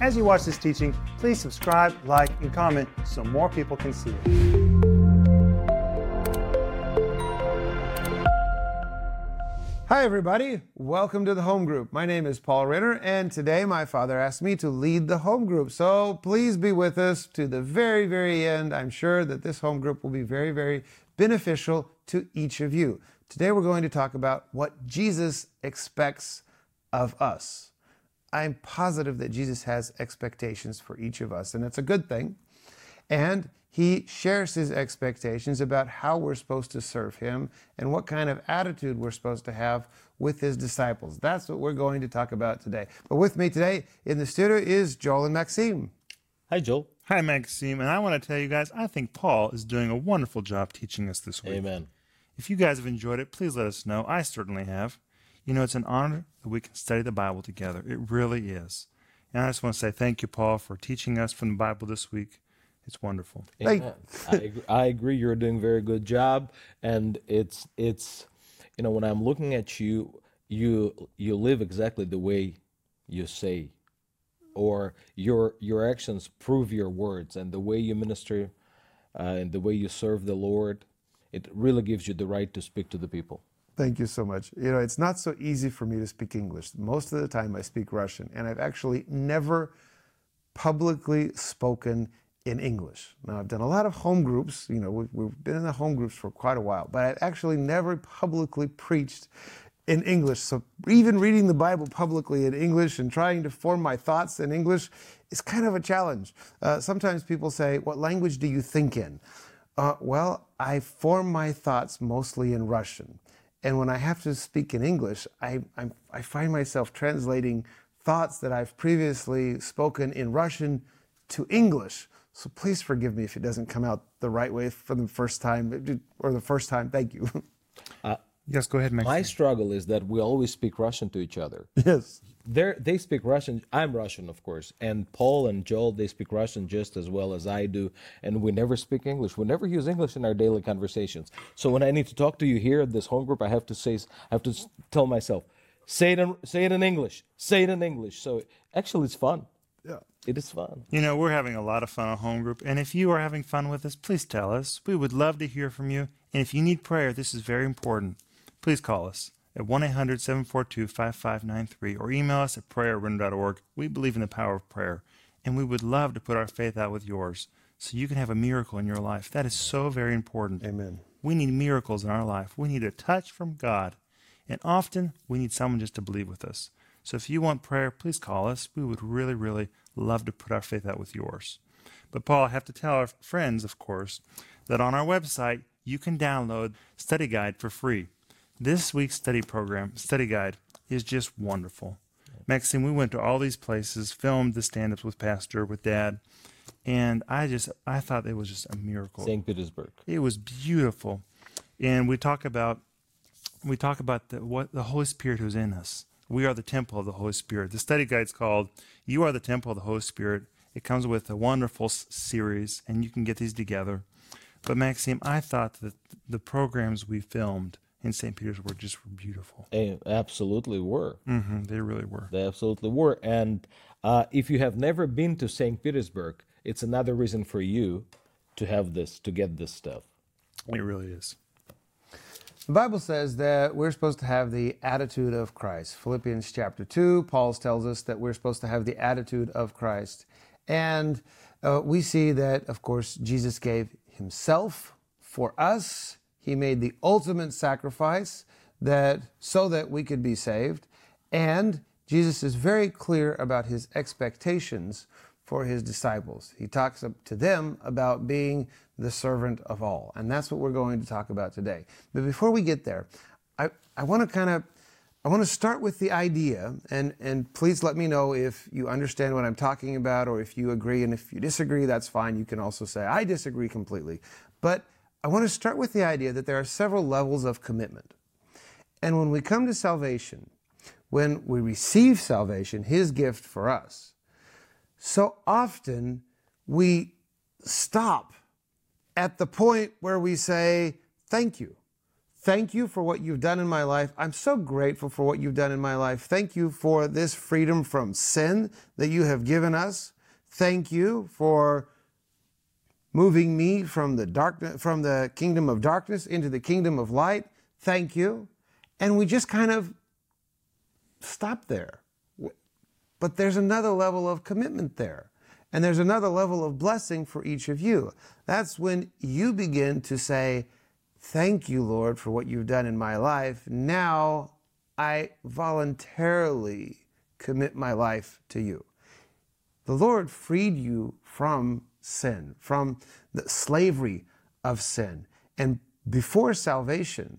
As you watch this teaching, please subscribe, like, and comment so more people can see it. Hi, everybody. Welcome to the home group. My name is Paul Renner, and today my father asked me to lead the home group. So please be with us to the very, very end. I'm sure that this home group will be very, very beneficial to each of you. Today we're going to talk about what Jesus expects of us. I'm positive that Jesus has expectations for each of us, and it's a good thing. And he shares his expectations about how we're supposed to serve him and what kind of attitude we're supposed to have with his disciples. That's what we're going to talk about today. But with me today in the studio is Joel and Maxime. Hi, Joel. Hi, Maxime, and I want to tell you guys, I think Paul is doing a wonderful job teaching us this week. Amen. If you guys have enjoyed it, please let us know. I certainly have. You know, it's an honor that we can study the Bible together. It really is. And I just want to say thank you, Paul, for teaching us from the Bible this week. It's wonderful. Amen. I, agree, I agree. You're doing a very good job, and it's it's you know when I'm looking at you, you you live exactly the way you say, or your your actions prove your words, and the way you minister, uh, and the way you serve the Lord, it really gives you the right to speak to the people. Thank you so much. You know, it's not so easy for me to speak English. Most of the time I speak Russian, and I've actually never publicly spoken in English. Now, I've done a lot of home groups. You know, we've, we've been in the home groups for quite a while, but I've actually never publicly preached in English. So even reading the Bible publicly in English and trying to form my thoughts in English is kind of a challenge. Uh, sometimes people say, What language do you think in? Uh, well, I form my thoughts mostly in Russian. And when I have to speak in English, I, I'm, I find myself translating thoughts that I've previously spoken in Russian to English. So please forgive me if it doesn't come out the right way for the first time or the first time. Thank you. Uh, yes, go ahead, Maxime. My struggle is that we always speak Russian to each other. yes. They they speak Russian. I'm Russian, of course, and Paul and Joel they speak Russian just as well as I do, and we never speak English. We never use English in our daily conversations. So when I need to talk to you here at this home group, I have to say, I have to tell myself, say it in say it in English, say it in English. So actually, it's fun. Yeah. It is fun. You know, we're having a lot of fun at home group, and if you are having fun with us, please tell us. We would love to hear from you. And if you need prayer, this is very important. Please call us at 1 800 742 5593 or email us at prayer@renner.org. We believe in the power of prayer, and we would love to put our faith out with yours so you can have a miracle in your life. That is so very important. Amen. We need miracles in our life. We need a touch from God. And often we need someone just to believe with us. So if you want prayer, please call us. We would really, really love to put our faith out with yours. But Paul, I have to tell our friends, of course, that on our website you can download study guide for free. This week's study program, study guide, is just wonderful. Maxime, we went to all these places, filmed the stand-ups with Pastor, with Dad, and I just I thought it was just a miracle. St. Petersburg. It was beautiful, and we talk about we talk about the, what the Holy Spirit who's in us. We are the temple of the Holy Spirit. The study guide's called "You Are the Temple of the Holy Spirit." It comes with a wonderful s- series, and you can get these together. But Maxime, I thought that the programs we filmed in St. Petersburg just were beautiful. Eh, absolutely were. Mm-hmm, they really were. They absolutely were. And uh, if you have never been to St. Petersburg, it's another reason for you to have this, to get this stuff. It really is. The Bible says that we're supposed to have the attitude of Christ. Philippians chapter 2, Paul tells us that we're supposed to have the attitude of Christ. And uh, we see that, of course, Jesus gave himself for us. He made the ultimate sacrifice that so that we could be saved. And Jesus is very clear about his expectations for his disciples. He talks to them about being the servant of all. And that's what we're going to talk about today. But before we get there, I, I want to kind of I want to start with the idea, and, and please let me know if you understand what I'm talking about or if you agree. And if you disagree, that's fine. You can also say, I disagree completely. But I want to start with the idea that there are several levels of commitment. And when we come to salvation, when we receive salvation, His gift for us, so often we stop at the point where we say, Thank you. Thank you for what you've done in my life. I'm so grateful for what you've done in my life. Thank you for this freedom from sin that you have given us. Thank you for moving me from the darkness from the kingdom of darkness into the kingdom of light. Thank you. And we just kind of stop there. But there's another level of commitment there. And there's another level of blessing for each of you. That's when you begin to say, Thank you, Lord, for what you've done in my life. Now I voluntarily commit my life to you. The Lord freed you from sin, from the slavery of sin. And before salvation,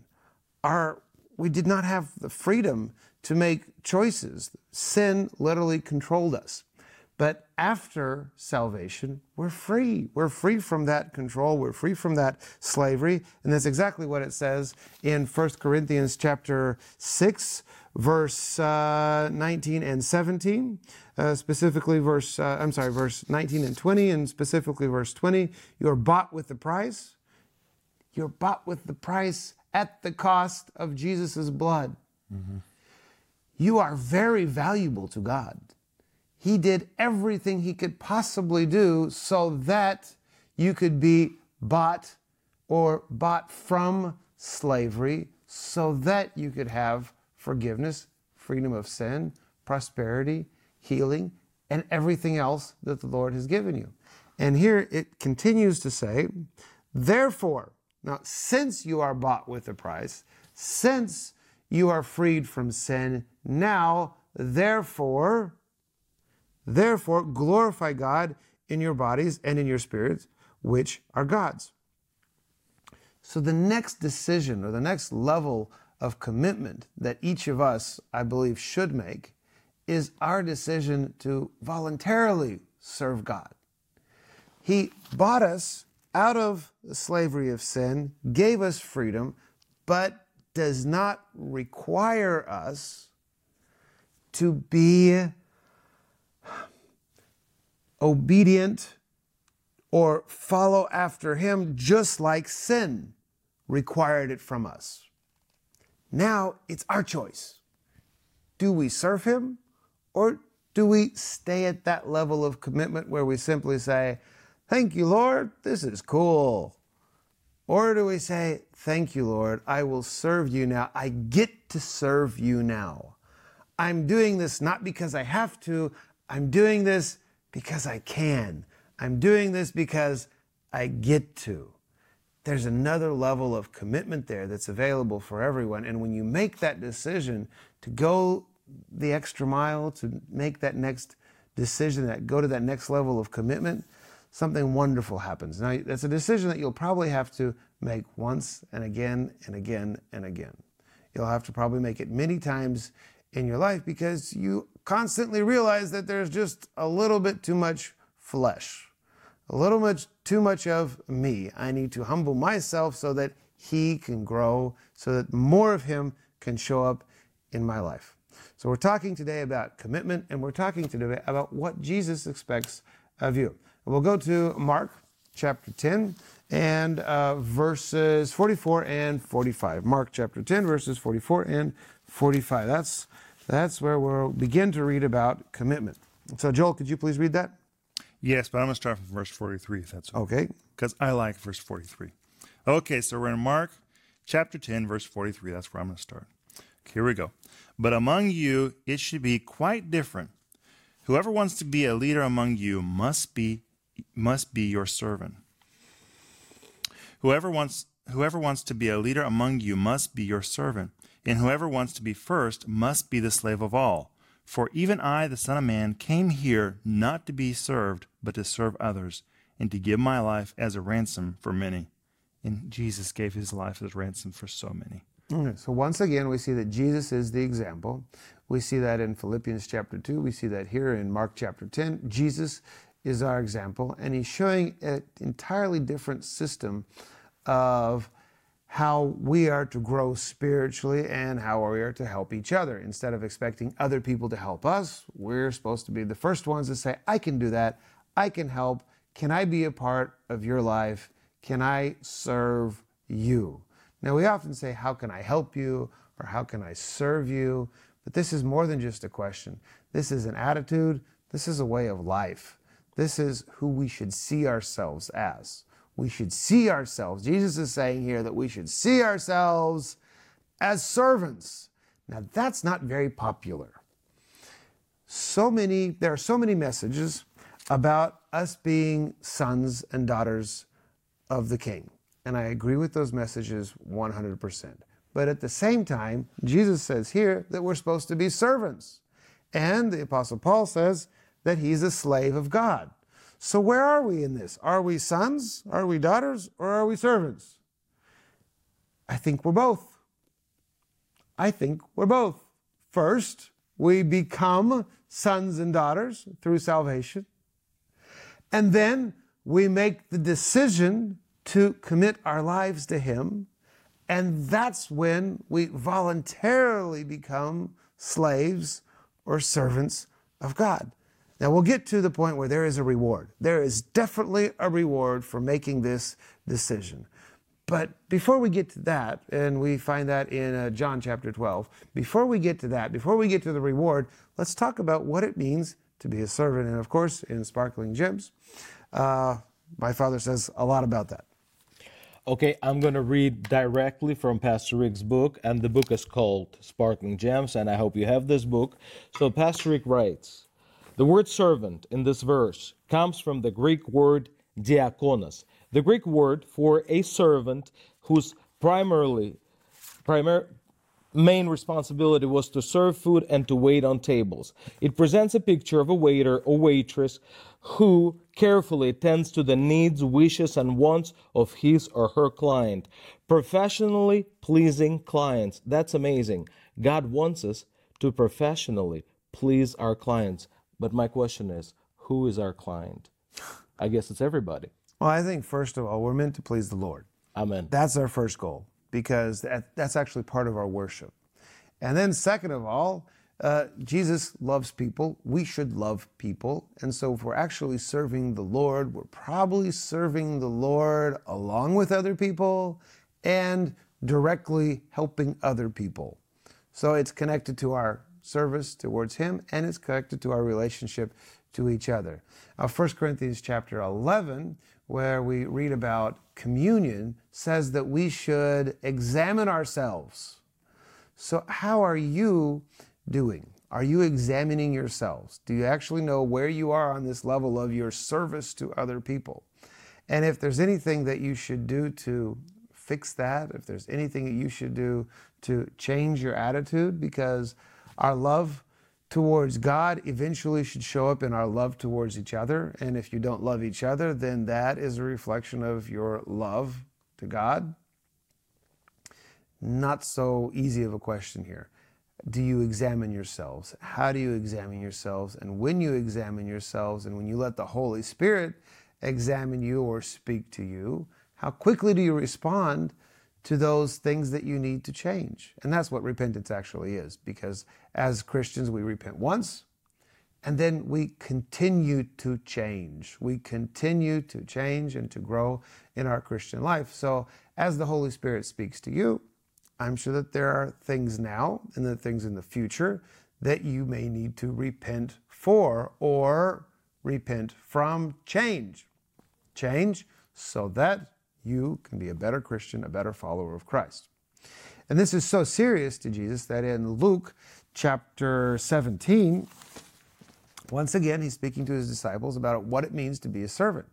our, we did not have the freedom to make choices. Sin literally controlled us. But after salvation, we're free. We're free from that control. We're free from that slavery. And that's exactly what it says in 1 Corinthians chapter 6, verse uh, 19 and 17. Uh, specifically, verse, uh, I'm sorry, verse 19 and 20, and specifically verse 20. You are bought with the price. You're bought with the price at the cost of Jesus' blood. Mm-hmm. You are very valuable to God. He did everything he could possibly do so that you could be bought or bought from slavery so that you could have forgiveness, freedom of sin, prosperity, healing, and everything else that the Lord has given you. And here it continues to say, therefore, now since you are bought with a price, since you are freed from sin, now, therefore, Therefore, glorify God in your bodies and in your spirits, which are God's. So, the next decision or the next level of commitment that each of us, I believe, should make is our decision to voluntarily serve God. He bought us out of the slavery of sin, gave us freedom, but does not require us to be obedient or follow after him just like sin required it from us. Now it's our choice. Do we serve him or do we stay at that level of commitment where we simply say, Thank you, Lord, this is cool? Or do we say, Thank you, Lord, I will serve you now. I get to serve you now. I'm doing this not because I have to, I'm doing this because I can. I'm doing this because I get to. There's another level of commitment there that's available for everyone. And when you make that decision to go the extra mile, to make that next decision, that go to that next level of commitment, something wonderful happens. Now, that's a decision that you'll probably have to make once and again and again and again. You'll have to probably make it many times in your life because you constantly realize that there's just a little bit too much flesh, a little much too much of me. I need to humble myself so that he can grow, so that more of him can show up in my life. So we're talking today about commitment and we're talking today about what Jesus expects of you. We'll go to Mark chapter 10 and uh, verses 44 and 45. Mark chapter 10, verses 44 and 45. That's that's where we'll begin to read about commitment. So, Joel, could you please read that? Yes, but I'm going to start from verse 43, if that's okay. Because I like verse 43. Okay, so we're in Mark chapter 10, verse 43. That's where I'm going to start. Okay, Here we go. But among you, it should be quite different. Whoever wants to be a leader among you must be must be your servant. Whoever wants whoever wants to be a leader among you must be your servant. And whoever wants to be first must be the slave of all. For even I, the Son of Man, came here not to be served, but to serve others, and to give my life as a ransom for many. And Jesus gave his life as a ransom for so many. Okay, so once again, we see that Jesus is the example. We see that in Philippians chapter 2. We see that here in Mark chapter 10. Jesus is our example, and he's showing an entirely different system of how we are to grow spiritually and how we are to help each other. Instead of expecting other people to help us, we're supposed to be the first ones to say, I can do that. I can help. Can I be a part of your life? Can I serve you? Now, we often say, How can I help you? or How can I serve you? But this is more than just a question. This is an attitude, this is a way of life. This is who we should see ourselves as. We should see ourselves. Jesus is saying here that we should see ourselves as servants. Now, that's not very popular. So many, there are so many messages about us being sons and daughters of the King. And I agree with those messages 100%. But at the same time, Jesus says here that we're supposed to be servants. And the Apostle Paul says that he's a slave of God. So where are we in this? Are we sons? Are we daughters? Or are we servants? I think we're both. I think we're both. First, we become sons and daughters through salvation. And then we make the decision to commit our lives to Him. And that's when we voluntarily become slaves or servants of God. Now we'll get to the point where there is a reward. There is definitely a reward for making this decision. But before we get to that, and we find that in uh, John chapter 12, before we get to that, before we get to the reward, let's talk about what it means to be a servant. And of course, in Sparkling Gems, uh, my father says a lot about that. Okay, I'm going to read directly from Pastor Rick's book, and the book is called Sparkling Gems, and I hope you have this book. So, Pastor Rick writes The word servant in this verse comes from the Greek word diakonos, the Greek word for a servant whose primarily, primary, main responsibility was to serve food and to wait on tables. It presents a picture of a waiter or waitress who carefully tends to the needs, wishes, and wants of his or her client. Professionally pleasing clients. That's amazing. God wants us to professionally please our clients. But my question is who is our client? I guess it's everybody. Well, I think first of all, we're meant to please the Lord. Amen. That's our first goal because that, that's actually part of our worship. And then, second of all, uh, Jesus loves people. We should love people. And so, if we're actually serving the Lord, we're probably serving the Lord along with other people and directly helping other people. So, it's connected to our service towards Him and it's connected to our relationship to each other. Now, 1 Corinthians chapter 11, where we read about communion, says that we should examine ourselves. So, how are you doing? Are you examining yourselves? Do you actually know where you are on this level of your service to other people? And if there's anything that you should do to fix that, if there's anything that you should do to change your attitude, because our love towards God eventually should show up in our love towards each other. And if you don't love each other, then that is a reflection of your love to God. Not so easy of a question here. Do you examine yourselves? How do you examine yourselves? And when you examine yourselves and when you let the Holy Spirit examine you or speak to you, how quickly do you respond to those things that you need to change. And that's what repentance actually is, because as Christians, we repent once and then we continue to change. We continue to change and to grow in our Christian life. So as the Holy Spirit speaks to you, I'm sure that there are things now and the things in the future that you may need to repent for or repent from change. Change so that you can be a better Christian, a better follower of Christ. And this is so serious to Jesus that in Luke chapter 17, once again, he's speaking to his disciples about what it means to be a servant.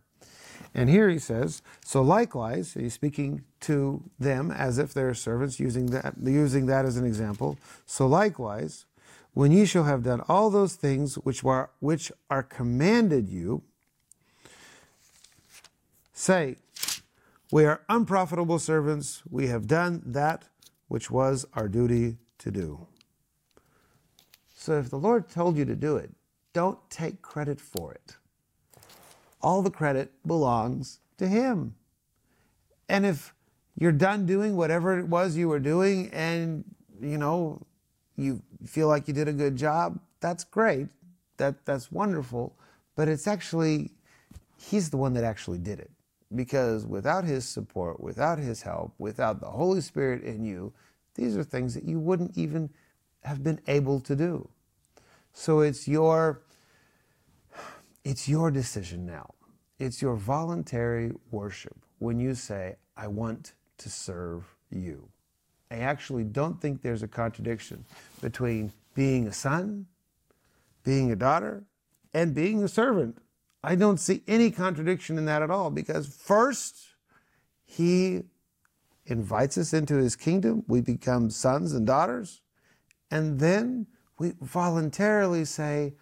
And here he says, so likewise, he's speaking to them as if they're servants, using that, using that as an example. So likewise, when ye shall have done all those things which are, which are commanded you, say, we are unprofitable servants. We have done that which was our duty to do. So if the Lord told you to do it, don't take credit for it. All the credit belongs to Him. And if you're done doing whatever it was you were doing and, you know, you feel like you did a good job, that's great. That, that's wonderful. But it's actually, He's the one that actually did it. Because without His support, without His help, without the Holy Spirit in you, these are things that you wouldn't even have been able to do. So it's your it's your decision now. It's your voluntary worship when you say, I want to serve you. I actually don't think there's a contradiction between being a son, being a daughter, and being a servant. I don't see any contradiction in that at all because first, he invites us into his kingdom. We become sons and daughters. And then we voluntarily say,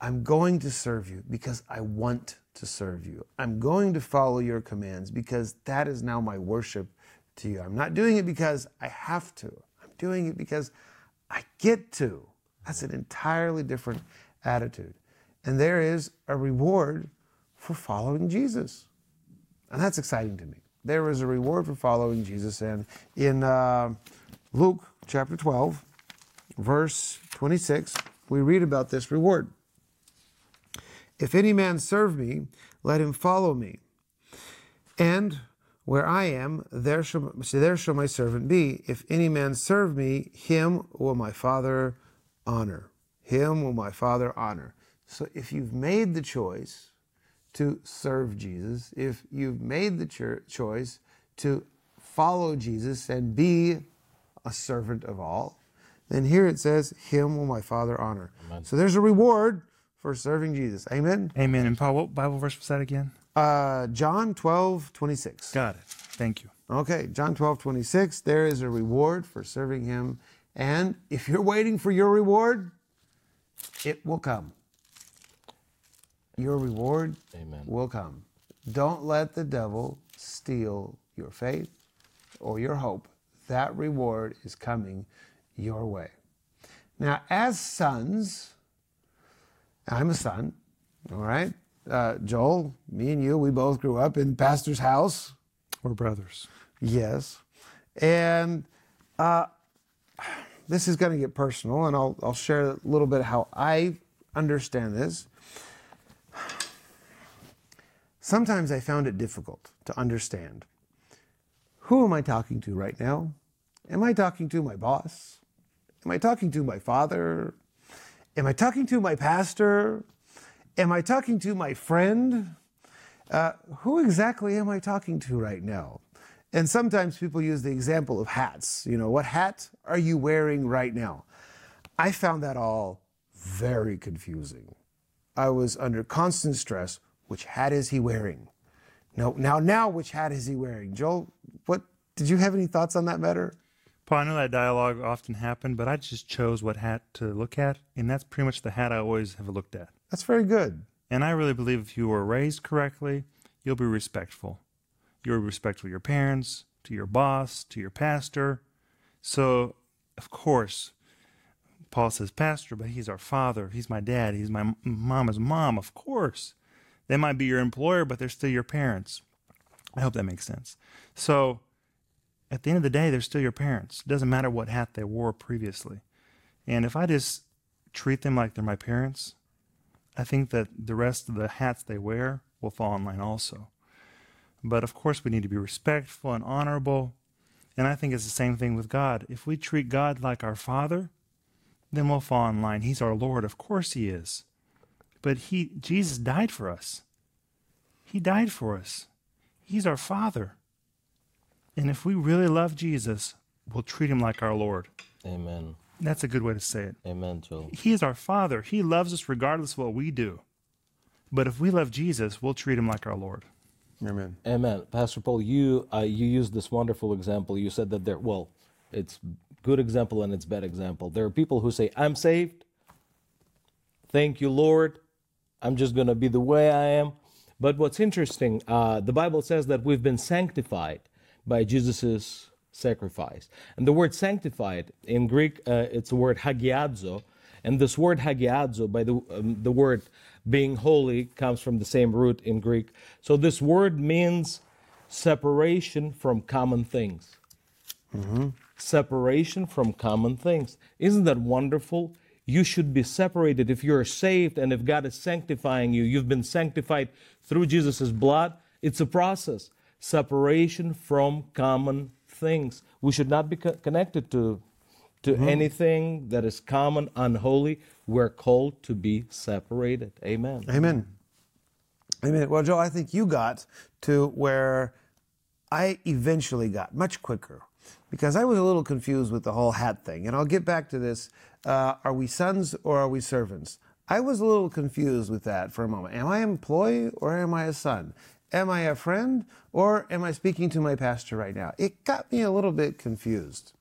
I'm going to serve you because I want to serve you. I'm going to follow your commands because that is now my worship to you. I'm not doing it because I have to. I'm doing it because I get to. That's an entirely different attitude. And there is a reward for following Jesus. And that's exciting to me. There is a reward for following Jesus. And in uh, Luke chapter 12, verse 26, we read about this reward. If any man serve me, let him follow me. And where I am, there shall, there shall my servant be. If any man serve me, him will my Father honor. Him will my Father honor. So if you've made the choice to serve Jesus, if you've made the cho- choice to follow Jesus and be a servant of all, then here it says, Him will my Father honor. Amen. So there's a reward for serving Jesus. Amen. Amen. And Paul, what Bible verse was that again? Uh, John 12, 26. Got it. Thank you. Okay, John 12, 26. There is a reward for serving him. And if you're waiting for your reward, it will come. Your reward Amen. will come. Don't let the devil steal your faith or your hope. That reward is coming your way. Now, as sons, I'm a son, all right? Uh, Joel, me and you, we both grew up in pastor's house. We're brothers. Yes. And uh, this is going to get personal, and I'll, I'll share a little bit how I understand this. Sometimes I found it difficult to understand. Who am I talking to right now? Am I talking to my boss? Am I talking to my father? Am I talking to my pastor? Am I talking to my friend? Uh, who exactly am I talking to right now? And sometimes people use the example of hats. You know, what hat are you wearing right now? I found that all very confusing. I was under constant stress. Which hat is he wearing? No, now, now, which hat is he wearing? Joel, what did you have any thoughts on that matter? Paul, I know that dialogue often happened, but I just chose what hat to look at, and that's pretty much the hat I always have looked at. That's very good. And I really believe if you were raised correctly, you'll be respectful. You'll be respectful to your parents, to your boss, to your pastor. So, of course, Paul says pastor, but he's our father. He's my dad. He's my mama's mom. Of course. They might be your employer, but they're still your parents. I hope that makes sense. So, at the end of the day, they're still your parents. It doesn't matter what hat they wore previously. And if I just treat them like they're my parents, I think that the rest of the hats they wear will fall in line also. But of course, we need to be respectful and honorable. And I think it's the same thing with God. If we treat God like our Father, then we'll fall in line. He's our Lord. Of course, He is. But He, Jesus died for us. He died for us. He's our Father. And if we really love Jesus, we'll treat Him like our Lord. Amen. That's a good way to say it. Amen, Joel. He is our Father. He loves us regardless of what we do. But if we love Jesus, we'll treat him like our Lord. Amen. Amen. Pastor Paul, you uh, you used this wonderful example. You said that there, well, it's good example and it's bad example. There are people who say, "I'm saved. Thank you, Lord. I'm just gonna be the way I am." But what's interesting, uh, the Bible says that we've been sanctified by Jesus's sacrifice, and the word "sanctified" in Greek, uh, it's the word hagiadzo, and this word hagiadzo, by the um, the word being holy comes from the same root in Greek. So this word means separation from common things. Separation from common things. Isn't that wonderful? You should be separated if you're saved and if God is sanctifying you. You've been sanctified through Jesus' blood. It's a process. Separation from common things. We should not be co- connected to to mm-hmm. anything that is common, unholy. We're called to be separated. Amen. Amen. Amen. Well, Joe, I think you got to where I eventually got much quicker because I was a little confused with the whole hat thing. And I'll get back to this. Uh, are we sons or are we servants? I was a little confused with that for a moment. Am I an employee or am I a son? Am I a friend or am I speaking to my pastor right now? It got me a little bit confused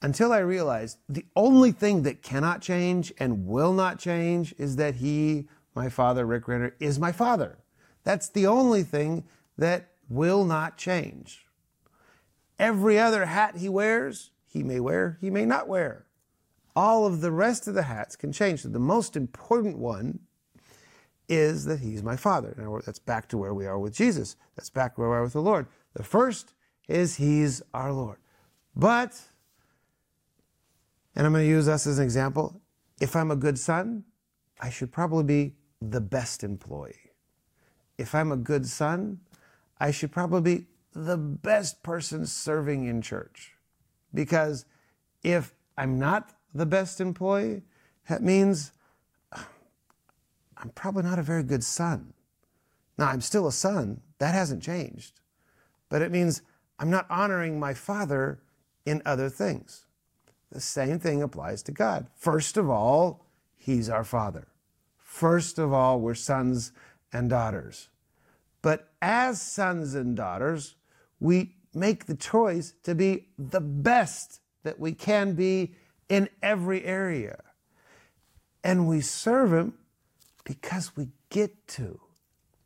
until I realized the only thing that cannot change and will not change is that he, my father, Rick Renner, is my father. That's the only thing that will not change. Every other hat he wears, he may wear, he may not wear. All of the rest of the hats can change. So the most important one is that he's my father. Now that's back to where we are with Jesus. That's back where we are with the Lord. The first is he's our Lord. But, and I'm going to use us as an example, if I'm a good son, I should probably be the best employee. If I'm a good son, I should probably be the best person serving in church. Because if I'm not the best employee, that means I'm probably not a very good son. Now, I'm still a son, that hasn't changed. But it means I'm not honoring my father in other things. The same thing applies to God. First of all, He's our Father. First of all, we're sons and daughters. But as sons and daughters, we make the choice to be the best that we can be in every area. And we serve Him because we get to,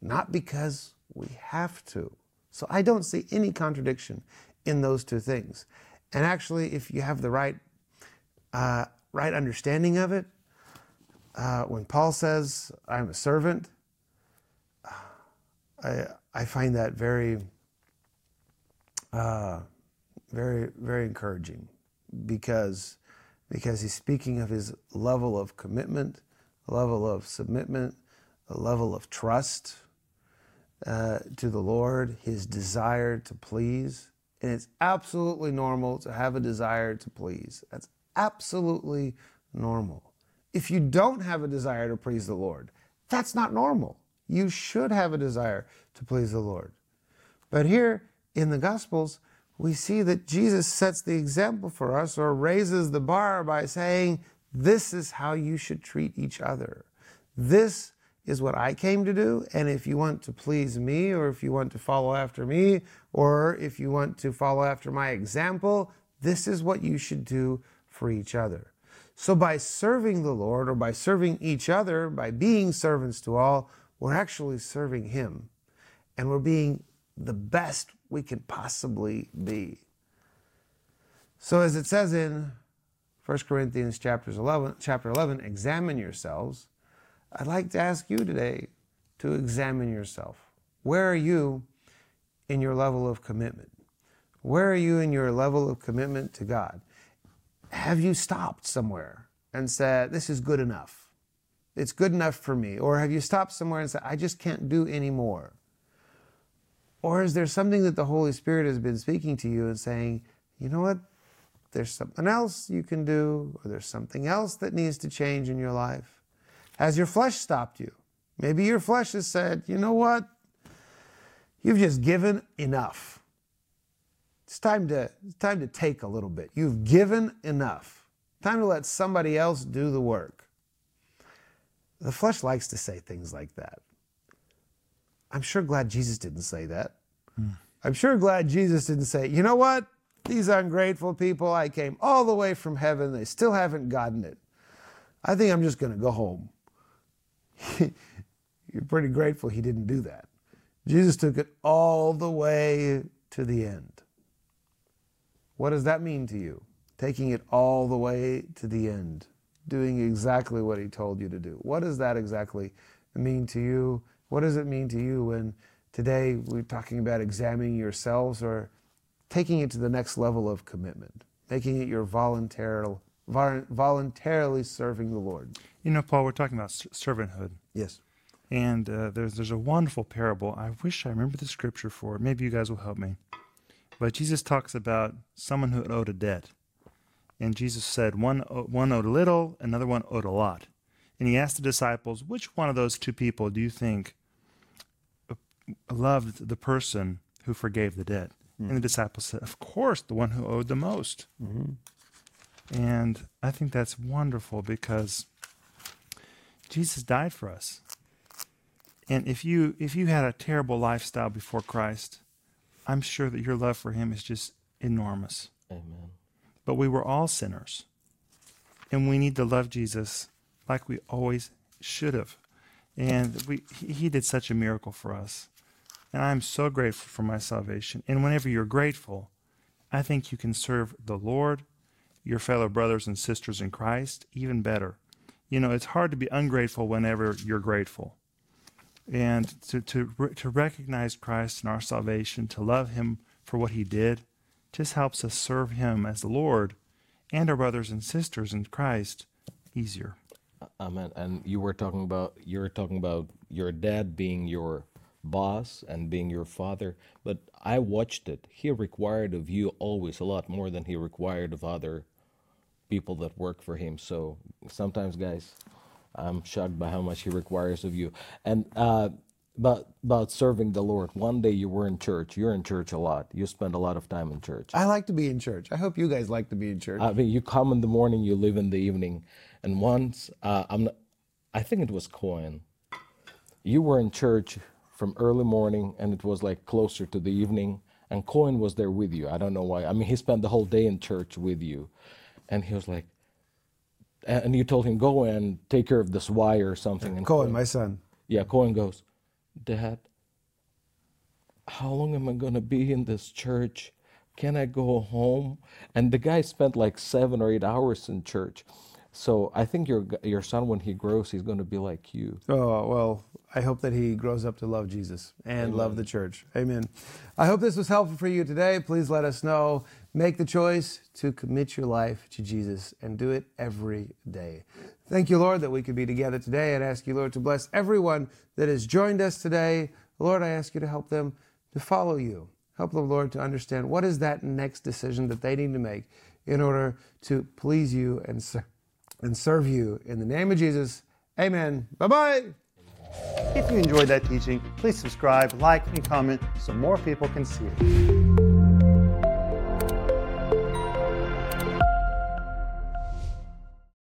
not because we have to. So I don't see any contradiction in those two things. And actually, if you have the right, uh, right understanding of it, uh, when Paul says, I'm a servant, I, I find that very, uh, very, very encouraging because, because he's speaking of his level of commitment, a level of submitment, a level of trust uh, to the Lord, his desire to please. And it's absolutely normal to have a desire to please. That's absolutely normal. If you don't have a desire to please the Lord, that's not normal. You should have a desire to please the Lord. But here in the Gospels, we see that Jesus sets the example for us or raises the bar by saying, This is how you should treat each other. This is what I came to do. And if you want to please me, or if you want to follow after me, or if you want to follow after my example, this is what you should do for each other. So by serving the Lord, or by serving each other, by being servants to all, we're actually serving Him. And we're being the best we can possibly be. So as it says in 1 Corinthians chapters 11, chapter 11, examine yourselves. I'd like to ask you today to examine yourself. Where are you in your level of commitment? Where are you in your level of commitment to God? Have you stopped somewhere and said, This is good enough? It's good enough for me. Or have you stopped somewhere and said, I just can't do any more? Or is there something that the Holy Spirit has been speaking to you and saying, You know what? There's something else you can do, or there's something else that needs to change in your life. Has your flesh stopped you? Maybe your flesh has said, You know what? You've just given enough. It's time to, it's time to take a little bit. You've given enough. Time to let somebody else do the work. The flesh likes to say things like that. I'm sure glad Jesus didn't say that. Hmm. I'm sure glad Jesus didn't say, you know what? These ungrateful people, I came all the way from heaven. They still haven't gotten it. I think I'm just going to go home. You're pretty grateful he didn't do that. Jesus took it all the way to the end. What does that mean to you? Taking it all the way to the end, doing exactly what he told you to do. What does that exactly mean to you? What does it mean to you when today we're talking about examining yourselves or taking it to the next level of commitment, making it your voluntarily, voluntarily serving the Lord? You know, Paul, we're talking about servanthood. Yes. And uh, there's there's a wonderful parable. I wish I remember the scripture for it. Maybe you guys will help me. But Jesus talks about someone who owed a debt, and Jesus said one one owed a little, another one owed a lot. And he asked the disciples, which one of those two people do you think loved the person who forgave the debt? Mm. And the disciples said, of course, the one who owed the most. Mm-hmm. And I think that's wonderful because Jesus died for us. And if you if you had a terrible lifestyle before Christ, I'm sure that your love for him is just enormous. Amen. But we were all sinners. And we need to love Jesus like we always should have. And we he did such a miracle for us. And I'm so grateful for my salvation. And whenever you're grateful, I think you can serve the Lord, your fellow brothers and sisters in Christ, even better. You know, it's hard to be ungrateful whenever you're grateful and to, to, to recognize Christ in our salvation, to love Him for what He did, just helps us serve Him as the Lord and our brothers and sisters in Christ easier. Amen. And you were talking about you were talking about your dad being your boss and being your father, but I watched it. He required of you always a lot more than he required of other people that work for him. So sometimes, guys, I'm shocked by how much He requires of you. And uh, about about serving the Lord. One day you were in church. You're in church a lot. You spend a lot of time in church. I like to be in church. I hope you guys like to be in church. I mean, you come in the morning, you leave in the evening. And once, uh, I'm, not, I think it was Cohen. You were in church from early morning, and it was like closer to the evening. And Cohen was there with you. I don't know why. I mean, he spent the whole day in church with you, and he was like, and you told him go and take care of this wire or something. And Cohen, my son. Yeah, Cohen goes, Dad, how long am I going to be in this church? Can I go home? And the guy spent like seven or eight hours in church. So I think your your son, when he grows, he's going to be like you. Oh well, I hope that he grows up to love Jesus and Amen. love the church. Amen. I hope this was helpful for you today. Please let us know. Make the choice to commit your life to Jesus and do it every day. Thank you, Lord, that we could be together today. And ask you, Lord, to bless everyone that has joined us today. Lord, I ask you to help them to follow you. Help them, Lord, to understand what is that next decision that they need to make in order to please you and, and serve you. In the name of Jesus, amen. Bye bye. If you enjoyed that teaching, please subscribe, like, and comment so more people can see it.